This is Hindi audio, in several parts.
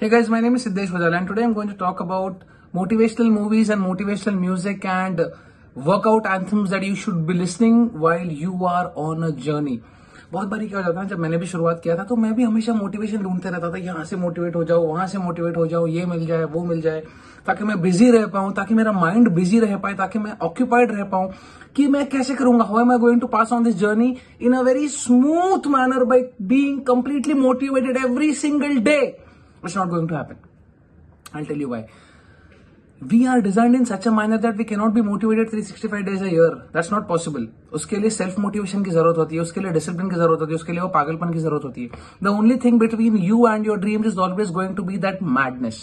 Hey guys, my name is Siddesh Vajal and today I'm going to talk about motivational movies and motivational music and workout anthems that you should be listening while you are on a journey. बहुत बारी क्या हो जाता है जब मैंने भी शुरुआत किया था तो मैं भी हमेशा मोटिवेशन ढूंढते रहता था यहाँ से मोटिवेट हो जाओ वहाँ से मोटिवेट हो जाओ ये मिल जाए वो मिल जाए ताकि मैं बिज़ी रह पाऊँ ताकि मेरा माइंड बिज़ी रह पाए ताकि मैं ऑक्यूपाइड रह पाऊँ कि मैं कैसे करूँगा how am I going to pass on this journey in a very smooth manner by being completely motivated every single day it's not going to happen I tell you why we are designed in such a manner that we cannot be motivated 365 days a year. That's not possible. उसके लिए सेल्फ मोटिवेशन की ज़रूरत होती है, उसके लिए डिसिप्लिन की ज़रूरत होती है, उसके लिए वो पागलपन की ज़रूरत होती है. The only thing between you and your dreams is always going to be that madness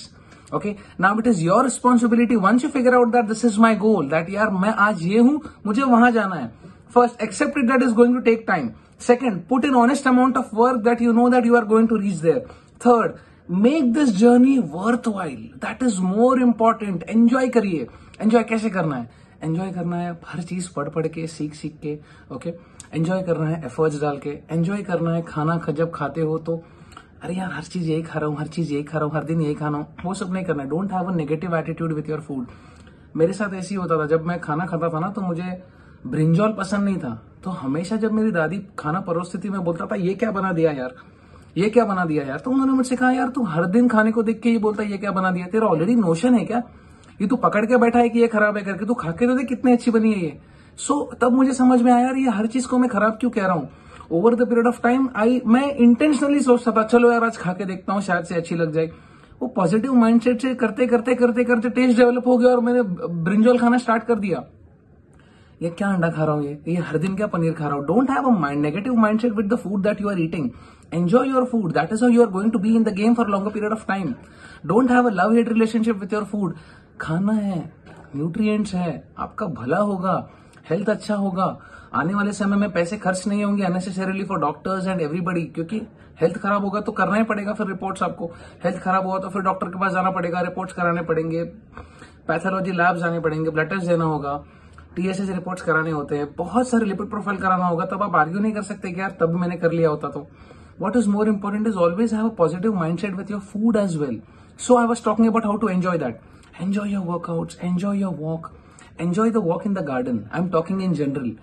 okay now it is your responsibility once you figure out that this is my goal that यार मैं आज ये हूँ मुझे वहाँ जाना है first accept it that is going to take time second put in honest amount of work that you know that you are going to reach there third make this journey worthwhile that is more important enjoy करिए. एंजॉय कैसे करना है? एंजॉय करना है हर चीज़ पढ़ पढ़ के, सीख सीख के ओके एंजॉय करना है एफर्ट्स डाल के. एंजॉय करना है खाना जब खाते हो तो. अरे यार, हर चीज़ यही खा रहा हूँ, हर चीज़ यही खा रहा हूँ, हर दिन यही खाना हूँ. वो सब नहीं करना है. Don't have a negative attitude with your food मेरे साथ ऐसे ही होता था. जब मैं खाना खाता था ना तो मुझे ब्रिंजॉल पसंद नहीं था. तो हमेशा जब मेरी दादी खाना परोसती थी मैं बोलता था, ये क्या बना दिया यार? ये क्या बना दिया यार? तो उन्होंने मुझसे कहा यार तू हर दिन खाने को देख के ये बोलता है ये क्या बना दिया? तेरा ऑलरेडी नोशन है क्या? ये तू पकड़ के बैठा है कि ये खराब है करके? तू खा के तो देख कितनी अच्छी बनी है ये. सो so, तब मुझे समझ में आया यार ये हर चीज़ को मैं खराब क्यों कह रहा हूँ? Over the period of time I मैं इंटेंशनली सोचता था चलो यार आज खा के देखता हूँ शायद से अच्छी लग जाए। वो पॉजिटिव माइंडसेट से करते करते करते करते टेस्ट डेवलप हो गया और मैंने ब्रिंजोल खाना स्टार्ट कर दिया। ये क्या अंडा खा रहा हूँ ये? ये हर दिन क्या पनीर खा रहा हूँ? Don't have a mind negative mindset with the food that you are eating enjoy your food. That is how you are going to be in the game for a longer period of time. Don't have a love hate relationship with your food. खाना है न्यूट्रिएंट्स है, आपका भला होगा हेल्थ अच्छा होगा। आने वाले समय में पैसे खर्च नहीं होंगे unnecessarily for doctors and everybody क्योंकि हेल्थ खराब होगा तो करना ही पड़ेगा फिर रिपोर्ट्स आपको। हेल्थ खराब होगा तो फिर डॉक्टर के पास जाना पड़ेगा रिपोर्ट्स कराने पड़ेंगे। पैथोलॉजी लैब जाने पड़ेंगे ब्लड टेस्ट देना होगा। टीएसएस रिपोर्ट्स कराने होते हैं। बहुत सारे लिपिड प्रोफ़ाइल कराना होगा, तब आप आर्ग्यू नहीं कर सकते कि यार तब मैंने कर लिया होता तो। What is more important is always have a positive mindset with your food as well. So I was talking about how to enjoy that. Enjoy your workouts, enjoy your walk, enjoy the walk in the garden. I'm talking in general.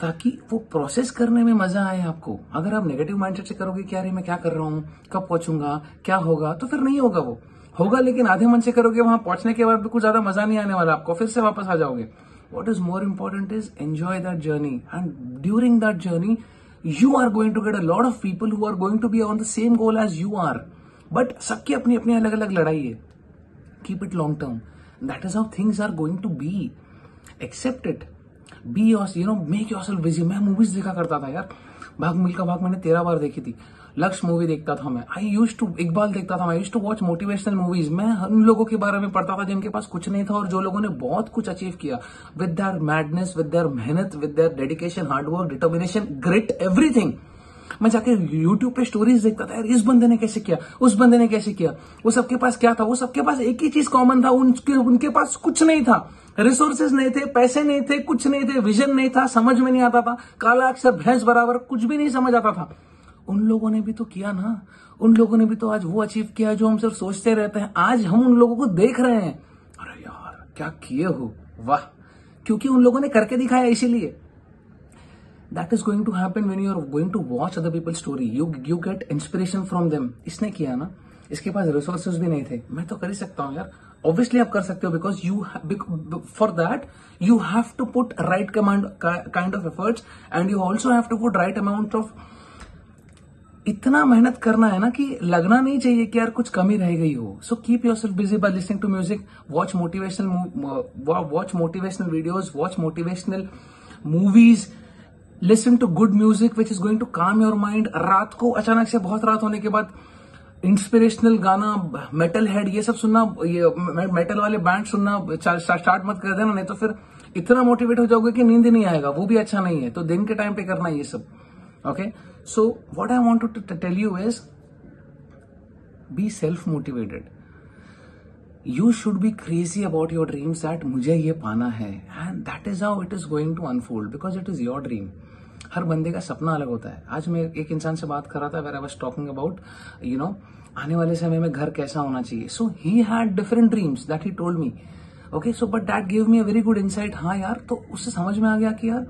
ताकि वो प्रोसेस करने में मज़ा आए आपको अगर आप नेगेटिव माइंडसेट से करोगे क्या अरे मैं क्या कर रहा हूँ कब पहुंचूँगा क्या होगा तो फिर नहीं होगा वो होगा लेकिन आधे मन से करोगे वहाँ पहुँचने के बाद भी कुछ ज़्यादा मज़ा नहीं आने वाला आपको फिर से वापस आ जाओगे what is more important is enjoy that journey and during that journey you are going to get a lot of people who are going to be on the same goal as you are. But सबकी अपनी अपनी अलग अलग लड़ाई है। Keep it long term that is how things are going to be accept it be your you know make yourself busy मैं मूवीज़ देखा करता था यार। भाग मिल्का भाग मैंने तेरह बार देखी थी। लक्ष्य मूवी देखता था मैं। आई यूज़ टू इकबाल देखता था मैं। Use to watch motivational movies मैं उन लोगों के बारे में पढ़ता था जिनके पास कुछ नहीं था और जो लोगों ने बहुत कुछ अचीव किया। With the madness with the मेहनत with the dedication hard work determination great everything मैं जाके यूट्यूब पे स्टोरीज देखता था, यार, इस बंदे ने कैसे किया? उस बंदे ने कैसे किया? वो सबके पास क्या था? वो सबके पास एक ही चीज़ कॉमन था। उनके उनके पास कुछ नहीं था। रिसोर्सेज नहीं थे, पैसे नहीं थे, कुछ नहीं थे विजन नहीं था, समझ में नहीं आता था। काला अक्षर, भैंस बराबर कुछ भी नहीं समझ आता था। उन लोगों ने भी तो किया ना। उन लोगों ने भी तो आज वो अचीव किया जो हम सिर्फ़ सोचते रहते हैं। आज हम उन लोगों को देख रहे हैं। अरे यार, क्या किए हो? वाह। क्योंकि उन लोगों ने करके दिखाया इसीलिए। That is going to happen when you are going to watch other people story you you get inspiration from them इसने किया ना। इसके पास रिसोर्सेज भी नहीं थे। मैं तो कर ही सकता हूँ यार। ऑब्वियसली आप कर सकते हो because you for that you have to put right command kind of efforts and you also have to put right amount of इतना मेहनत करना है ना कि लगना नहीं चाहिए कि यार कुछ कमी रह गई हो। So keep yourself busy by listening to music watch motivational watch motivational videos watch motivational movies listen to good music which is going to calm your mind रात को अचानक से बहुत रात होने के बाद इंस्पिरेशनल गाना मेटल हेड ये सब सुनना, ये मेटल वाले बैंड सुनना स्टार्ट मत कर देना, नहीं तो फिर इतना मोटिवेट हो जाओगे कि नींद नहीं आएगा, वो भी अच्छा नहीं है। तो दिन के टाइम पे करना ये सब okay okay? So, what I want to tell you is be self motivated. You should be crazy about your dreams that मुझे ये पाना है and that is how it is going to unfold because it is your dream. हर बंदे का सपना अलग होता है आज मैं एक इंसान से बात कर रहा था where I was talking about you know आने वाले समय में घर कैसा होना चाहिए so he had different dreams that he told me okay so but that give me a very good insight हाँ यार तो उससे समझ में आ गया कि यार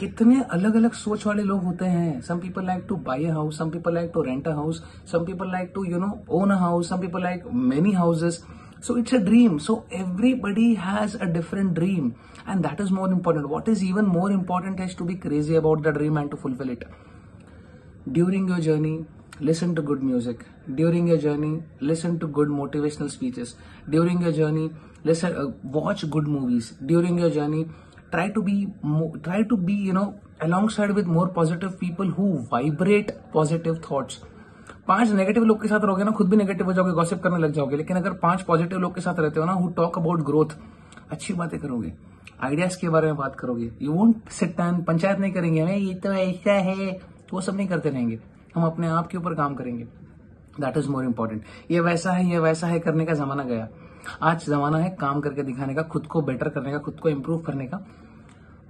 कितने अलग अलग सोच वाले लोग होते हैं। Some people like to buy a house some people like to rent a house some people like to you know own a house some people like many houses so it's a dream so everybody has a different dream and that is more important what is even more important has to be crazy about the dream and to fulfil it during your journey listen to good music during your journey listen to good motivational speeches during your journey watch good movies during your journey try to be try to be, you know, alongside with more positive people who vibrate positive thoughts. पाँच नेगेटिव लोग के साथ रहोगे ना, खुद भी नेगेटिव हो जाओगे गॉसिप करने लग जाओगे, लेकिन अगर पाँच पॉजिटिव लोग के साथ रहते हो ना हु टॉक अबाउट ग्रोथ अच्छी बातें करोगे आइडियाज़ के बारे में बात करोगे you won't sit and panchayat नहीं करेंगे हमें ये तो ऐसा है। वो सब नहीं करते रहेंगे। हम अपने आप के ऊपर काम करेंगे। दैट इज़ मोर इम्पोर्टेंट ये वैसा है, ये वैसा है करने का जमाना गया। आज जमाना है काम करके दिखाने का, खुद को बेटर करने का, खुद को इम्प्रूव करने का।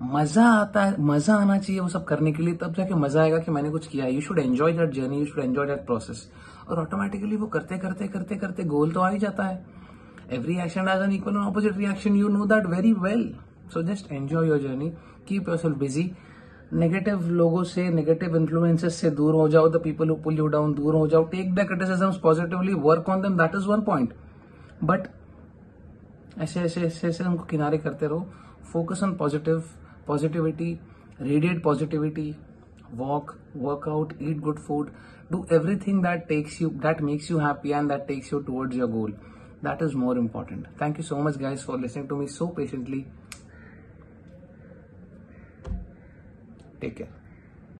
मज़ा आता है, मज़ा आना चाहिए वो सब करने के लिए, तब जाके मज़ा आएगा कि मैंने कुछ किया you should enjoy that journey you should enjoy that process और ऑटोमेटिकली वो करते करते करते करते गोल तो आ ही जाता है। Every action has an equal opposite reaction you know that very well so just enjoy your journey keep yourself busy negative लोगों से नेगेटिव इन्फ्लुएंसेस से दूर हो जाओ। The people who pull you down दूर हो जाओ। Take the criticism positively work on them that is one point but ऐसे ऐसे ऐसे ऐसे उनको किनारे करते रहो। Focus on positive positivity radiate positivity walk workout eat good food do everything that takes you that makes you happy and that takes you towards your goal that is more important thank you so much guys for listening to me so patiently take care